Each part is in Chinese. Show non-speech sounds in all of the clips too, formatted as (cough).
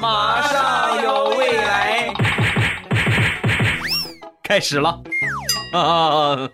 马上有未来，开始了啊！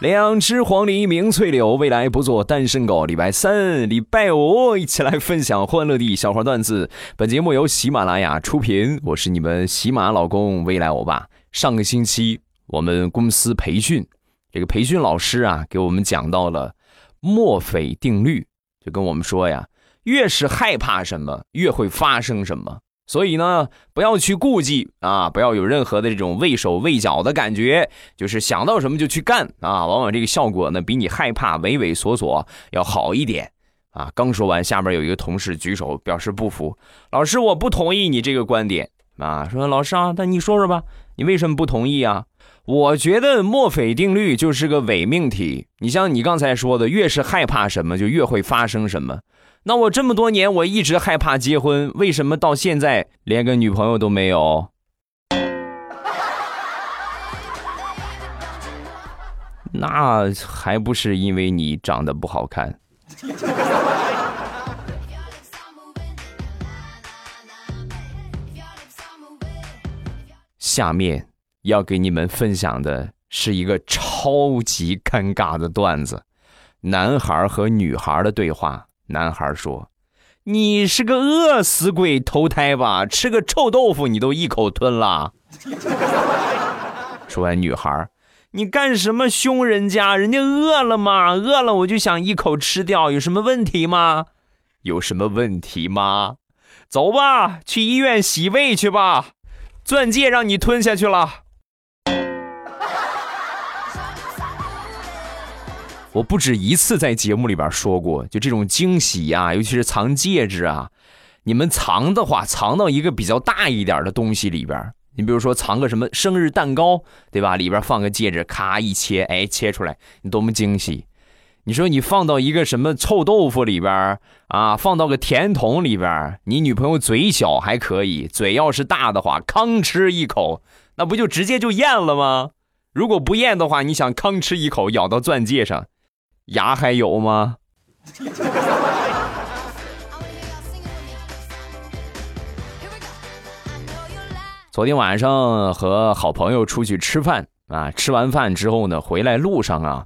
两只黄鹂鸣翠柳，未来不做单身狗。礼拜三、礼拜五，一起来分享欢乐的小花段子。本节目由喜马拉雅出品，我是你们喜马老公未来欧巴。上个星期我们公司培训，这个培训老师啊，给我们讲到了墨菲定律，就跟我们说呀，越是害怕什么，越会发生什么。所以呢，不要去顾忌啊，不要有任何的这种畏手畏脚的感觉，就是想到什么就去干啊，往往这个效果呢，比你害怕畏畏缩缩要好一点啊。刚说完，下边有一个同事举手表示不服，老师，我不同意你这个观点啊。说老师啊，那你说说吧，你为什么不同意啊？我觉得墨菲定律就是个伪命题。你像你刚才说的，越是害怕什么，就越会发生什么。那我这么多年，我一直害怕结婚，为什么到现在连个女朋友都没有？(laughs) 那还不是因为你长得不好看。下面要给你们分享的是一个超级尴尬的段子，男孩和女孩的对话。男孩说：“你是个饿死鬼投胎吧？吃个臭豆腐你都一口吞了。(laughs) ”说完，女孩：“你干什么凶人家？人家饿了吗？饿了我就想一口吃掉，有什么问题吗？有什么问题吗？走吧，去医院洗胃去吧。钻戒让你吞下去了。”我不止一次在节目里边说过，就这种惊喜呀，尤其是藏戒指啊，你们藏的话，藏到一个比较大一点的东西里边。你比如说藏个什么生日蛋糕，对吧？里边放个戒指，咔一切，哎，切出来，你多么惊喜！你说你放到一个什么臭豆腐里边啊，放到个甜筒里边，你女朋友嘴小还可以，嘴要是大的话，吭吃一口，那不就直接就咽了吗？如果不咽的话，你想吭吃一口咬到钻戒上？牙还有吗？昨天晚上和好朋友出去吃饭啊，吃完饭之后呢，回来路上啊，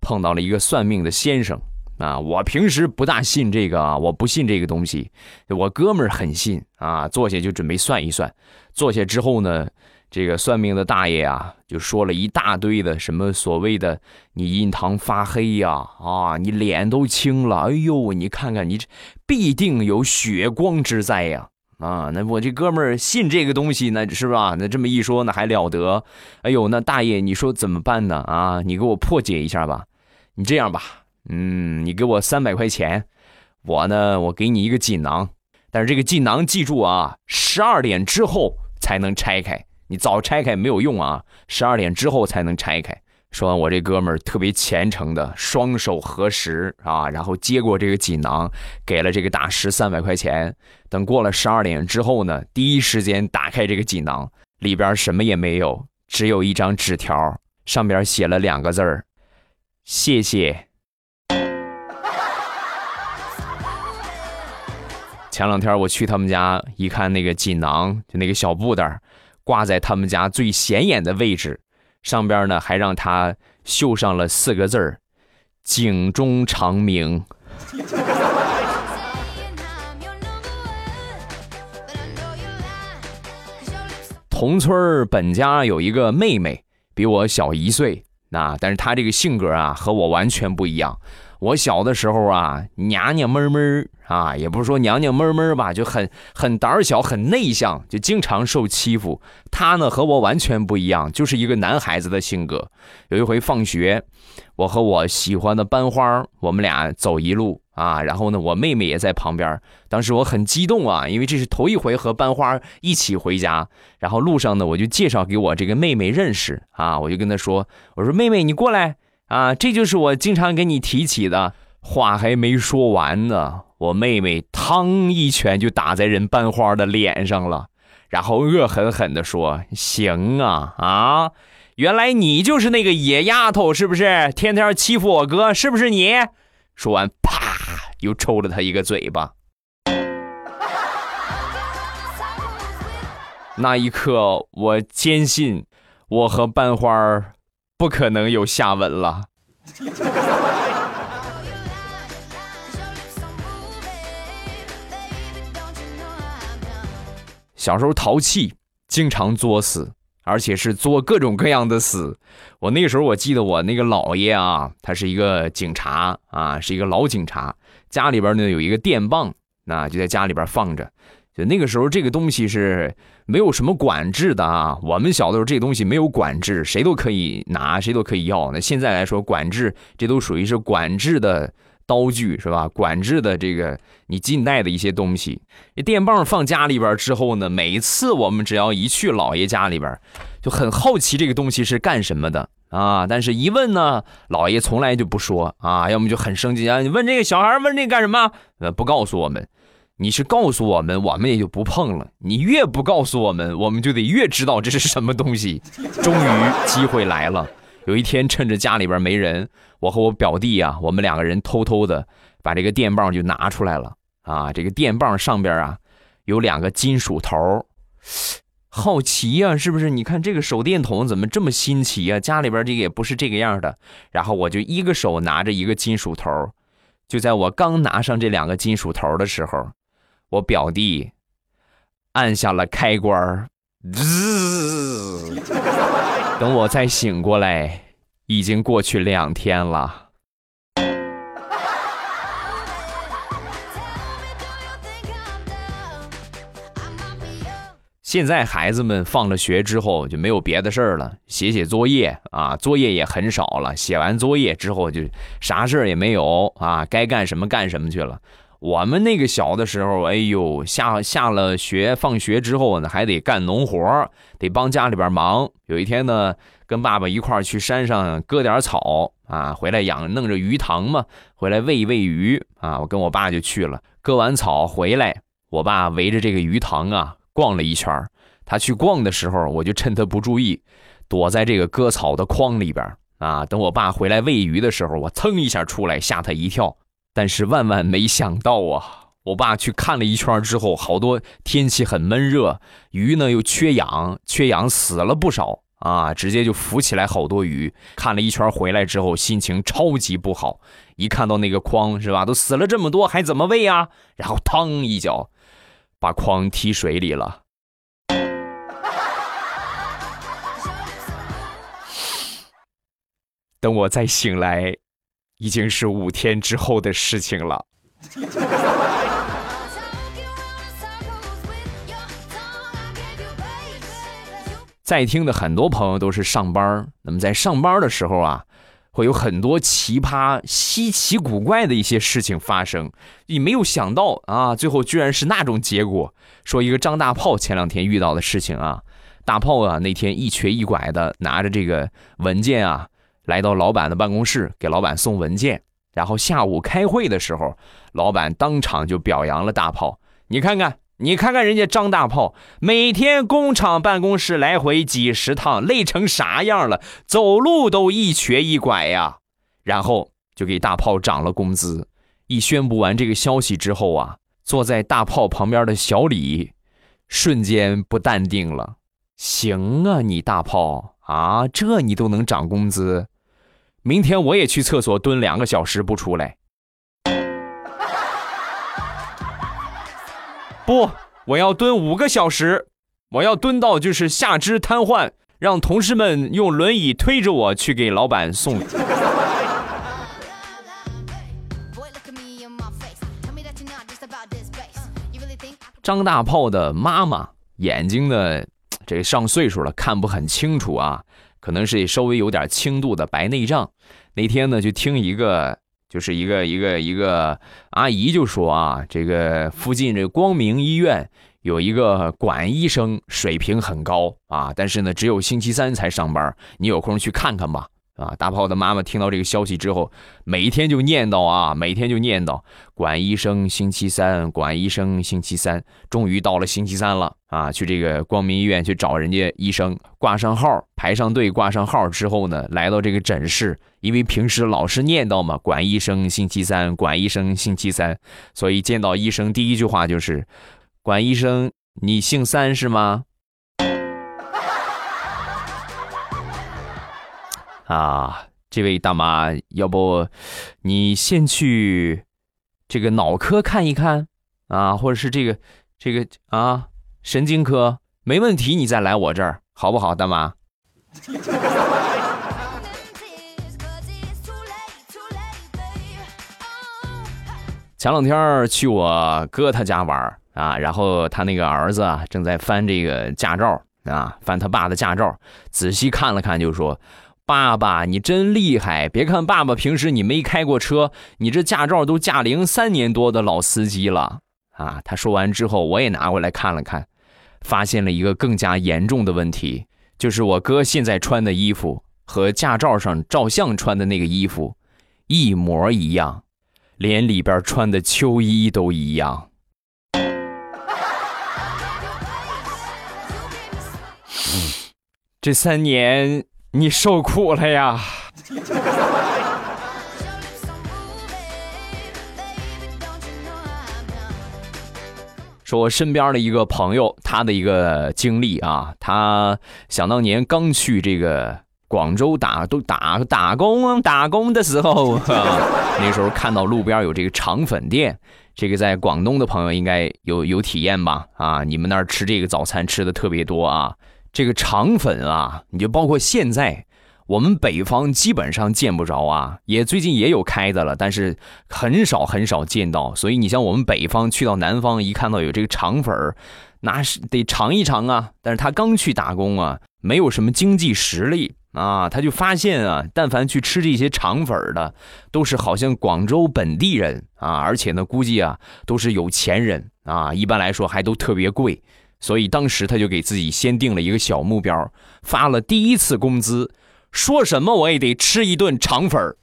碰到了一个算命的先生啊。我平时不大信这个啊，我不信这个东西。我哥们儿很信啊，坐下就准备算一算。坐下之后呢。这个算命的大爷啊，就说了一大堆的什么所谓的你印堂发黑呀，啊，你脸都青了，哎呦，你看看你这必定有血光之灾呀，啊，那我这哥们儿信这个东西，呢是吧？那这么一说，那还了得？哎呦，那大爷你说怎么办呢？啊，你给我破解一下吧。你这样吧，嗯，你给我三百块钱，我呢，我给你一个锦囊，但是这个锦囊记住啊，十二点之后才能拆开。你早拆开没有用啊，十二点之后才能拆开。说完，我这哥们儿特别虔诚的双手合十啊，然后接过这个锦囊，给了这个大师三百块钱。等过了十二点之后呢，第一时间打开这个锦囊，里边什么也没有，只有一张纸条，上边写了两个字儿：谢谢。前两天我去他们家一看，那个锦囊就那个小布袋。挂在他们家最显眼的位置，上边呢还让他绣上了四个字儿：“警钟长鸣。(laughs) ”同村本家有一个妹妹，比我小一岁，那但是她这个性格啊和我完全不一样。我小的时候啊，娘娘闷闷啊，也不是说娘娘闷闷吧，就很很胆小，很内向，就经常受欺负。他呢和我完全不一样，就是一个男孩子的性格。有一回放学，我和我喜欢的班花，我们俩走一路啊，然后呢，我妹妹也在旁边。当时我很激动啊，因为这是头一回和班花一起回家。然后路上呢，我就介绍给我这个妹妹认识啊，我就跟她说：“我说妹妹，你过来。”啊，这就是我经常跟你提起的话，还没说完呢。我妹妹嘡一拳就打在人班花的脸上了，然后恶狠狠地说：“行啊啊，原来你就是那个野丫头，是不是？天天欺负我哥，是不是你？说完，啪，又抽了他一个嘴巴。那一刻，我坚信，我和班花不可能有下文了。小时候淘气，经常作死，而且是作各种各样的死。我那个时候，我记得我那个姥爷啊，他是一个警察啊，是一个老警察，家里边呢有一个电棒，那就在家里边放着。就那个时候，这个东西是没有什么管制的啊。我们小的时候，这东西没有管制，谁都可以拿，谁都可以要。那现在来说，管制，这都属于是管制的。刀具是吧？管制的这个你近代的一些东西，这电棒放家里边之后呢，每一次我们只要一去老爷家里边，就很好奇这个东西是干什么的啊。但是一问呢，老爷从来就不说啊，要么就很生气啊，你问这个小孩问这个干什么？呃，不告诉我们。你是告诉我们，我们也就不碰了。你越不告诉我们，我们就得越知道这是什么东西。终于机会来了。有一天，趁着家里边没人，我和我表弟啊，我们两个人偷偷的把这个电棒就拿出来了啊。这个电棒上边啊有两个金属头，好奇呀，是不是？你看这个手电筒怎么这么新奇啊？家里边这个也不是这个样的。然后我就一个手拿着一个金属头，就在我刚拿上这两个金属头的时候，我表弟按下了开关，滋。等我再醒过来，已经过去两天了。现在孩子们放了学之后就没有别的事儿了，写写作业啊，作业也很少了。写完作业之后就啥事儿也没有啊，该干什么干什么去了。我们那个小的时候，哎呦，下下了学，放学之后呢，还得干农活，得帮家里边忙。有一天呢，跟爸爸一块去山上割点草啊，回来养弄着鱼塘嘛，回来喂喂鱼啊。我跟我爸就去了，割完草回来，我爸围着这个鱼塘啊逛了一圈。他去逛的时候，我就趁他不注意，躲在这个割草的筐里边啊。等我爸回来喂鱼的时候，我噌一下出来，吓他一跳。但是万万没想到啊！我爸去看了一圈之后，好多天气很闷热，鱼呢又缺氧，缺氧死了不少啊！直接就浮起来好多鱼。看了一圈回来之后，心情超级不好。一看到那个筐是吧，都死了这么多，还怎么喂啊？然后嘡一脚，把筐踢水里了。等我再醒来。已经是五天之后的事情了。在听的很多朋友都是上班那么在上班的时候啊，会有很多奇葩、稀奇古怪的一些事情发生。你没有想到啊，最后居然是那种结果。说一个张大炮前两天遇到的事情啊，大炮啊那天一瘸一拐的拿着这个文件啊。来到老板的办公室，给老板送文件。然后下午开会的时候，老板当场就表扬了大炮。你看看，你看看人家张大炮，每天工厂办公室来回几十趟，累成啥样了？走路都一瘸一拐呀。然后就给大炮涨了工资。一宣布完这个消息之后啊，坐在大炮旁边的小李瞬间不淡定了。行啊，你大炮啊，这你都能涨工资？明天我也去厕所蹲两个小时不出来。(laughs) 不，我要蹲五个小时，我要蹲到就是下肢瘫痪，让同事们用轮椅推着我去给老板送。(laughs) 张大炮的妈妈眼睛呢，这上岁数了，看不很清楚啊。可能是稍微有点轻度的白内障，那天呢就听一个，就是一个一个一个阿姨就说啊，这个附近这光明医院有一个管医生水平很高啊，但是呢只有星期三才上班，你有空去看看吧。啊！大炮的妈妈听到这个消息之后，每一天就念叨啊，每天就念叨。管医生，星期三，管医生，星期三。终于到了星期三了啊！去这个光明医院去找人家医生，挂上号，排上队，挂上号之后呢，来到这个诊室，因为平时老是念叨嘛，管医生，星期三，管医生，星期三，所以见到医生第一句话就是，管医生，你姓三是吗？啊，这位大妈，要不你先去这个脑科看一看啊，或者是这个这个啊神经科，没问题，你再来我这儿好不好，大妈？(laughs) 前两天去我哥他家玩啊，然后他那个儿子啊正在翻这个驾照啊，翻他爸的驾照，仔细看了看，就说。爸爸，你真厉害！别看爸爸平时你没开过车，你这驾照都驾龄三年多的老司机了啊！他说完之后，我也拿过来看了看，发现了一个更加严重的问题，就是我哥现在穿的衣服和驾照上照相穿的那个衣服一模一样，连里边穿的秋衣都一样。这三年。你受苦了呀！说，我身边的一个朋友，他的一个经历啊，他想当年刚去这个广州打都打打工打工的时候，那时候看到路边有这个肠粉店，这个在广东的朋友应该有有体验吧？啊，你们那儿吃这个早餐吃的特别多啊。这个肠粉啊，你就包括现在我们北方基本上见不着啊，也最近也有开的了，但是很少很少见到。所以你像我们北方去到南方，一看到有这个肠粉儿，那是得尝一尝啊。但是他刚去打工啊，没有什么经济实力啊，他就发现啊，但凡去吃这些肠粉儿的，都是好像广州本地人啊，而且呢，估计啊都是有钱人啊，一般来说还都特别贵。所以当时他就给自己先定了一个小目标，发了第一次工资，说什么我也得吃一顿肠粉儿。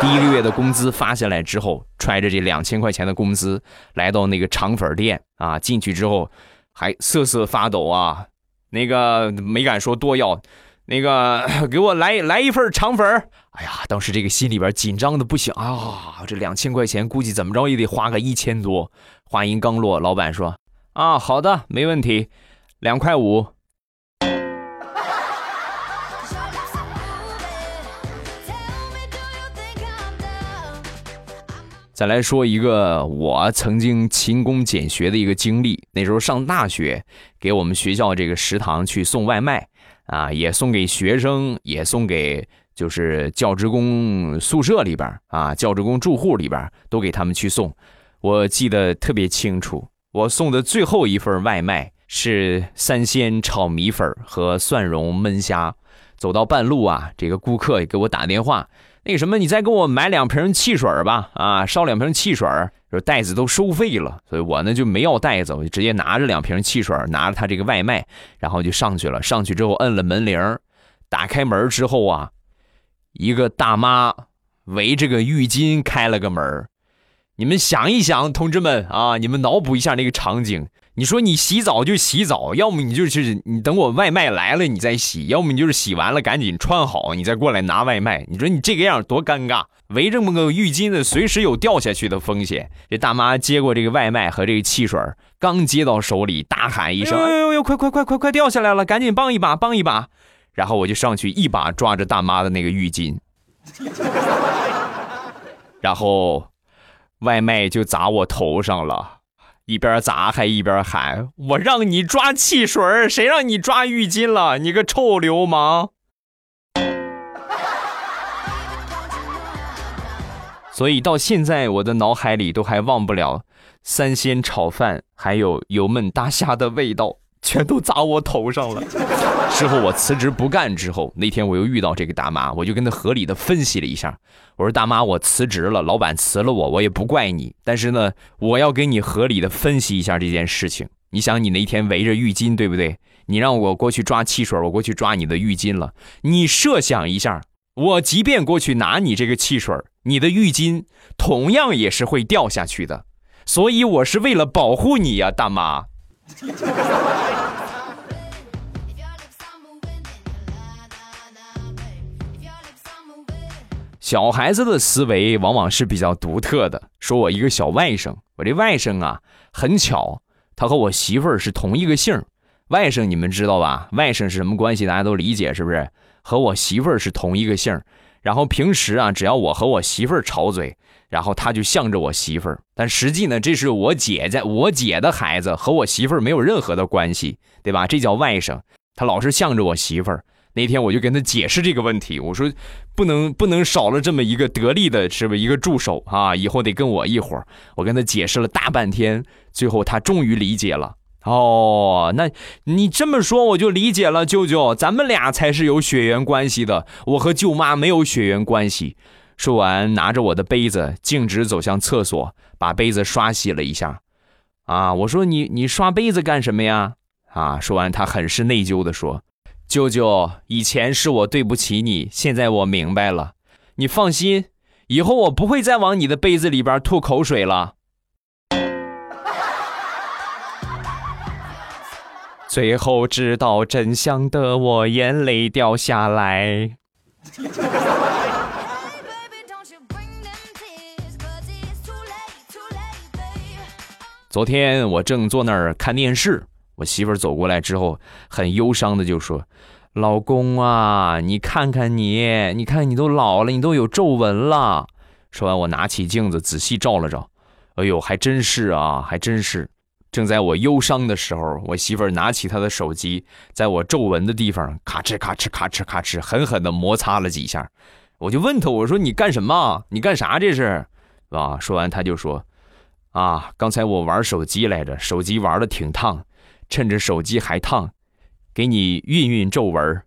第一个月的工资发下来之后，揣着这两千块钱的工资，来到那个肠粉店啊，进去之后还瑟瑟发抖啊，那个没敢说多要，那个给我来来一份肠粉。哎呀，当时这个心里边紧张的不行啊，这两千块钱估计怎么着也得花个一千多。话音刚落，老板说。啊，好的，没问题，两块五。再来说一个我曾经勤工俭学的一个经历。那时候上大学，给我们学校这个食堂去送外卖，啊，也送给学生，也送给就是教职工宿舍里边啊，教职工住户里边都给他们去送。我记得特别清楚。我送的最后一份外卖是三鲜炒米粉和蒜蓉焖虾。走到半路啊，这个顾客也给我打电话，那什么，你再给我买两瓶汽水吧，啊，烧两瓶汽水，说袋子都收费了，所以我呢就没要袋子，我就直接拿着两瓶汽水，拿着他这个外卖，然后就上去了。上去之后摁了门铃，打开门之后啊，一个大妈围着个浴巾开了个门。你们想一想，同志们啊，你们脑补一下那个场景。你说你洗澡就洗澡，要么你就是你等我外卖来了你再洗，要么你就是洗完了赶紧穿好你再过来拿外卖。你说你这个样多尴尬，围这么个浴巾的，随时有掉下去的风险。这大妈接过这个外卖和这个汽水，刚接到手里，大喊一声：“哎呦呦，快快快快快掉下来了，赶紧帮一把，帮一把！”然后我就上去一把抓着大妈的那个浴巾，(laughs) 然后。外卖就砸我头上了，一边砸还一边喊：“我让你抓汽水，谁让你抓浴巾了？你个臭流氓！” (laughs) 所以到现在，我的脑海里都还忘不了三鲜炒饭，还有油焖大虾的味道。全都砸我头上了。(laughs) 之后我辞职不干之后，那天我又遇到这个大妈，我就跟她合理的分析了一下。我说：“大妈，我辞职了，老板辞了我，我也不怪你。但是呢，我要给你合理的分析一下这件事情。你想，你那天围着浴巾，对不对？你让我过去抓汽水，我过去抓你的浴巾了。你设想一下，我即便过去拿你这个汽水，你的浴巾同样也是会掉下去的。所以我是为了保护你呀，大妈。小孩子的思维往往是比较独特的。说我一个小外甥，我这外甥啊，很巧，他和我媳妇儿是同一个姓外甥你们知道吧？外甥是什么关系？大家都理解是不是？和我媳妇儿是同一个姓然后平时啊，只要我和我媳妇儿吵嘴，然后他就向着我媳妇儿。但实际呢，这是我姐姐，我姐的孩子和我媳妇儿没有任何的关系，对吧？这叫外甥，他老是向着我媳妇儿。那天我就跟他解释这个问题，我说不能不能少了这么一个得力的，是不一个助手啊？以后得跟我一伙儿。我跟他解释了大半天，最后他终于理解了。哦，那你这么说我就理解了，舅舅，咱们俩才是有血缘关系的，我和舅妈没有血缘关系。说完，拿着我的杯子，径直走向厕所，把杯子刷洗了一下。啊，我说你你刷杯子干什么呀？啊，说完，他很是内疚的说。舅舅，以前是我对不起你，现在我明白了。你放心，以后我不会再往你的杯子里边吐口水了。(laughs) 最后知道真相的我，眼泪掉下来。(laughs) 昨天我正坐那儿看电视。我媳妇儿走过来之后，很忧伤的就说：“老公啊，你看看你，你看你都老了，你都有皱纹了。”说完，我拿起镜子仔细照了照，哎呦，还真是啊，还真是。正在我忧伤的时候，我媳妇儿拿起她的手机，在我皱纹的地方咔哧咔哧咔哧咔哧狠狠的摩擦了几下。我就问她，我说：“你干什么？你干啥这是？”啊？说完，她就说：“啊，刚才我玩手机来着，手机玩的挺烫。”趁着手机还烫，给你熨熨皱纹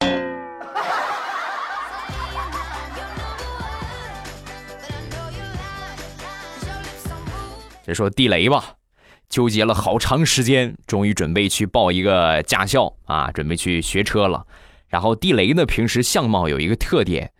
(laughs) 这说地雷吧，纠结了好长时间，终于准备去报一个驾校啊，准备去学车了。然后地雷呢，平时相貌有一个特点，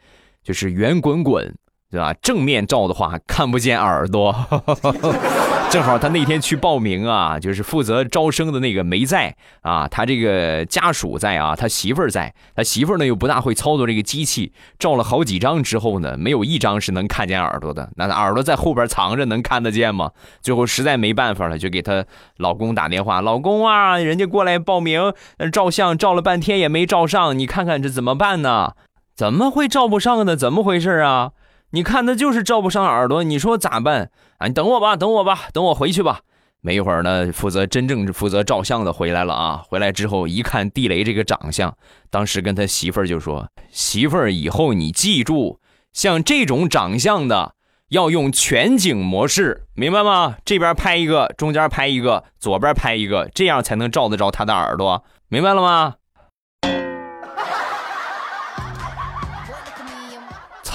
就是圆滚滚，对吧？正面照的话看不见耳朵。(laughs) 正好他那天去报名啊，就是负责招生的那个没在啊，他这个家属在啊，他媳妇儿在，他媳妇儿呢又不大会操作这个机器，照了好几张之后呢，没有一张是能看见耳朵的，那耳朵在后边藏着，能看得见吗？最后实在没办法了，就给她老公打电话，老公啊，人家过来报名照相，照了半天也没照上，你看看这怎么办呢？怎么会照不上呢？怎么回事啊？你看他就是照不上耳朵，你说咋办啊？你等我吧，等我吧，等我回去吧。没一会儿呢，负责真正负责照相的回来了啊。回来之后一看地雷这个长相，当时跟他媳妇儿就说：“媳妇儿，以后你记住，像这种长相的要用全景模式，明白吗？这边拍一个，中间拍一个，左边拍一个，这样才能照得着他的耳朵，明白了吗？”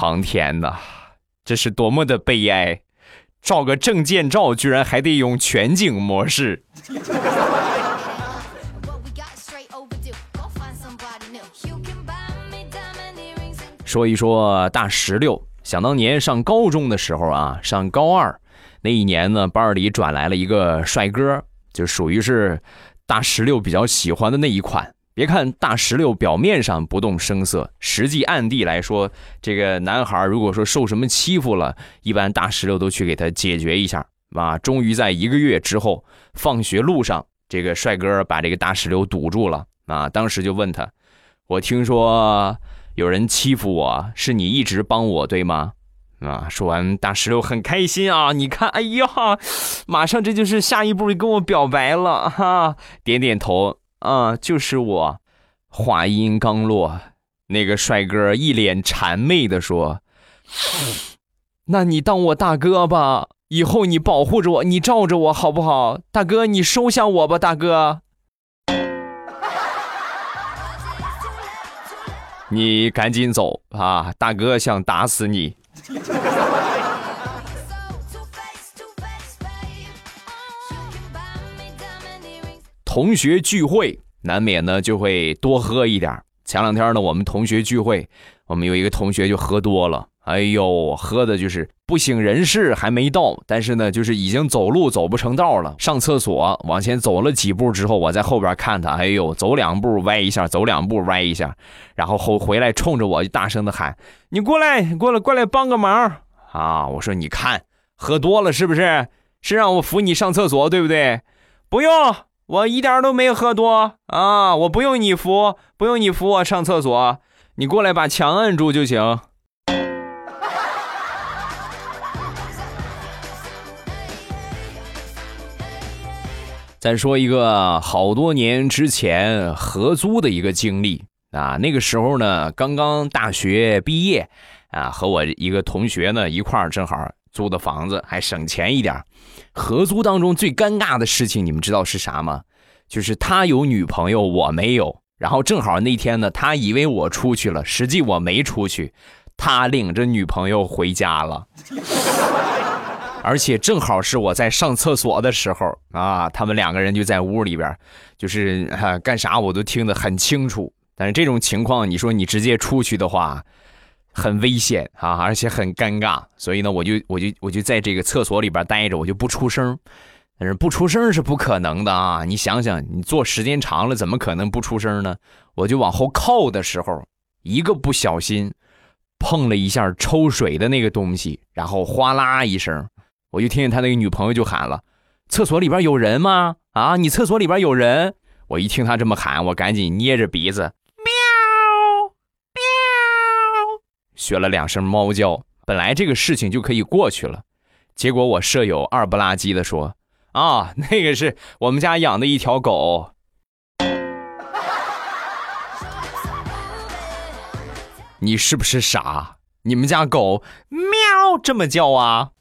苍天呐，这是多么的悲哀！照个证件照，居然还得用全景模式。说一说大石榴，想当年上高中的时候啊，上高二那一年呢，班里转来了一个帅哥，就属于是大石榴比较喜欢的那一款。别看大石榴表面上不动声色，实际暗地来说，这个男孩如果说受什么欺负了，一般大石榴都去给他解决一下啊。终于在一个月之后，放学路上，这个帅哥把这个大石榴堵住了啊。当时就问他：“我听说有人欺负我，是你一直帮我对吗？”啊，说完，大石榴很开心啊。你看，哎呀，马上这就是下一步跟我表白了哈，点点头。啊，就是我。话音刚落，那个帅哥一脸谄媚的说：“ (sighs) 那你当我大哥吧，以后你保护着我，你罩着我好不好？大哥，你收下我吧，大哥。(laughs) 你赶紧走啊，大哥想打死你。”同学聚会难免呢就会多喝一点。前两天呢，我们同学聚会，我们有一个同学就喝多了，哎呦，喝的就是不省人事，还没到，但是呢，就是已经走路走不成道了。上厕所往前走了几步之后，我在后边看他，哎呦，走两步歪一下，走两步歪一下，然后后回来冲着我就大声的喊：“你过来，过来，过来帮个忙啊！”我说：“你看，喝多了是不是？是让我扶你上厕所，对不对？不用。”我一点都没喝多啊！我不用你扶，不用你扶我上厕所，你过来把墙摁住就行。(laughs) 再说一个好多年之前合租的一个经历啊，那个时候呢，刚刚大学毕业啊，和我一个同学呢一块儿正好租的房子，还省钱一点。合租当中最尴尬的事情，你们知道是啥吗？就是他有女朋友，我没有。然后正好那天呢，他以为我出去了，实际我没出去，他领着女朋友回家了。(laughs) 而且正好是我在上厕所的时候啊，他们两个人就在屋里边，就是干啥我都听得很清楚。但是这种情况，你说你直接出去的话，很危险啊，而且很尴尬。所以呢，我就我就我就在这个厕所里边待着，我就不出声。但是不出声是不可能的啊！你想想，你坐时间长了，怎么可能不出声呢？我就往后靠的时候，一个不小心碰了一下抽水的那个东西，然后哗啦一声，我就听见他那个女朋友就喊了：“厕所里边有人吗？啊，你厕所里边有人！”我一听他这么喊，我赶紧捏着鼻子，学了两声猫叫。本来这个事情就可以过去了，结果我舍友二不拉几的说。啊，那个是我们家养的一条狗。(laughs) 你是不是傻？你们家狗喵这么叫啊？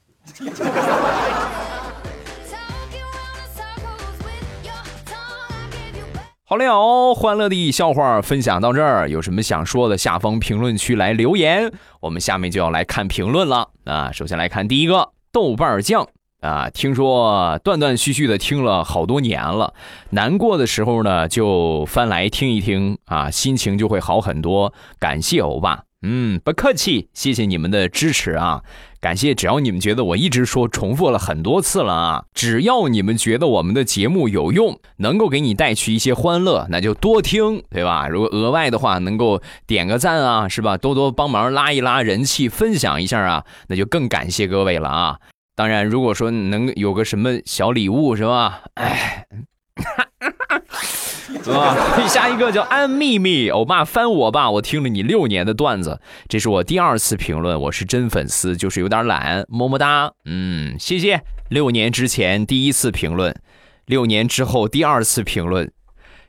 好了，欢乐的笑话分享到这儿，有什么想说的，下方评论区来留言。我们下面就要来看评论了啊！首先来看第一个豆瓣酱。啊，听说断断续续的听了好多年了，难过的时候呢就翻来听一听啊，心情就会好很多。感谢欧巴，嗯，不客气，谢谢你们的支持啊，感谢。只要你们觉得我一直说重复了很多次了啊，只要你们觉得我们的节目有用，能够给你带去一些欢乐，那就多听，对吧？如果额外的话能够点个赞啊，是吧？多多帮忙拉一拉人气，分享一下啊，那就更感谢各位了啊。当然，如果说能有个什么小礼物，是吧？哎，是 (laughs) 吧？下一个叫安秘密，欧巴翻我吧，我听了你六年的段子，这是我第二次评论，我是真粉丝，就是有点懒，么么哒。嗯，谢谢。六年之前第一次评论，六年之后第二次评论，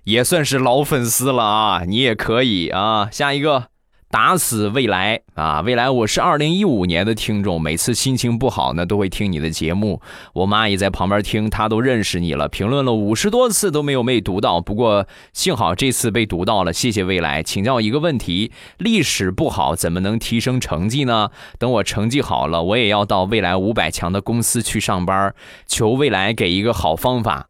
也算是老粉丝了啊，你也可以啊。下一个。打死未来啊！未来，我是二零一五年的听众，每次心情不好呢，都会听你的节目。我妈也在旁边听，她都认识你了，评论了五十多次都没有被读到，不过幸好这次被读到了，谢谢未来。请教一个问题：历史不好怎么能提升成绩呢？等我成绩好了，我也要到未来五百强的公司去上班，求未来给一个好方法。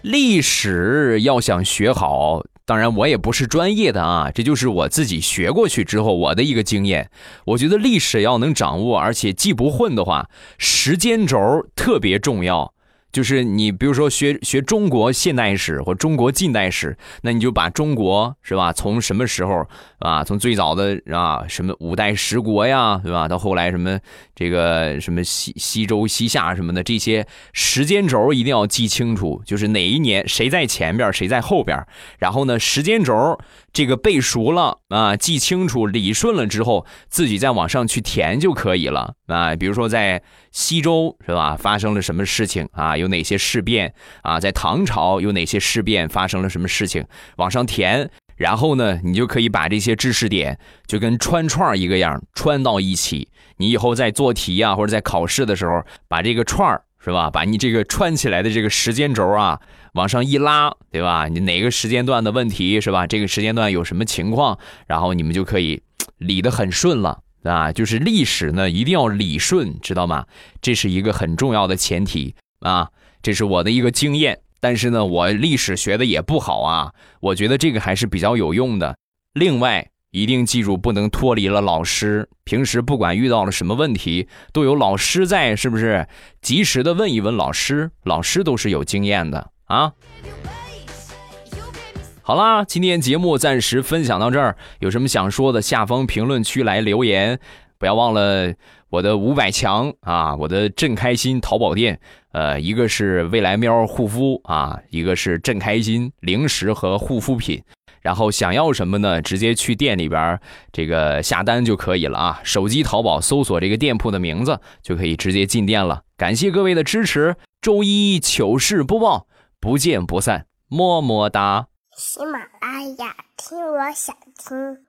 历史要想学好。当然，我也不是专业的啊，这就是我自己学过去之后我的一个经验。我觉得历史要能掌握，而且既不混的话，时间轴特别重要。就是你，比如说学学中国现代史或中国近代史，那你就把中国是吧？从什么时候啊？从最早的啊什么五代十国呀，对吧？到后来什么这个什么西西周西夏什么的，这些时间轴一定要记清楚，就是哪一年谁在前边，谁在后边。然后呢，时间轴这个背熟了啊，记清楚理顺了之后，自己再往上去填就可以了啊。比如说在。西周是吧？发生了什么事情啊？有哪些事变啊？在唐朝有哪些事变？发生了什么事情？往上填，然后呢，你就可以把这些知识点就跟穿串一个样穿到一起。你以后在做题啊，或者在考试的时候，把这个串儿是吧？把你这个串起来的这个时间轴啊，往上一拉，对吧？你哪个时间段的问题是吧？这个时间段有什么情况？然后你们就可以理得很顺了。啊，就是历史呢，一定要理顺，知道吗？这是一个很重要的前提啊。这是我的一个经验。但是呢，我历史学的也不好啊，我觉得这个还是比较有用的。另外，一定记住不能脱离了老师。平时不管遇到了什么问题，都有老师在，是不是？及时的问一问老师，老师都是有经验的啊。好啦，今天节目暂时分享到这儿，有什么想说的，下方评论区来留言。不要忘了我的五百强啊，我的正开心淘宝店，呃，一个是未来喵护肤啊，一个是正开心零食和护肤品。然后想要什么呢？直接去店里边这个下单就可以了啊！手机淘宝搜索这个店铺的名字，就可以直接进店了。感谢各位的支持，周一糗事播报，不见不散，么么哒！喜马拉雅听，我想听。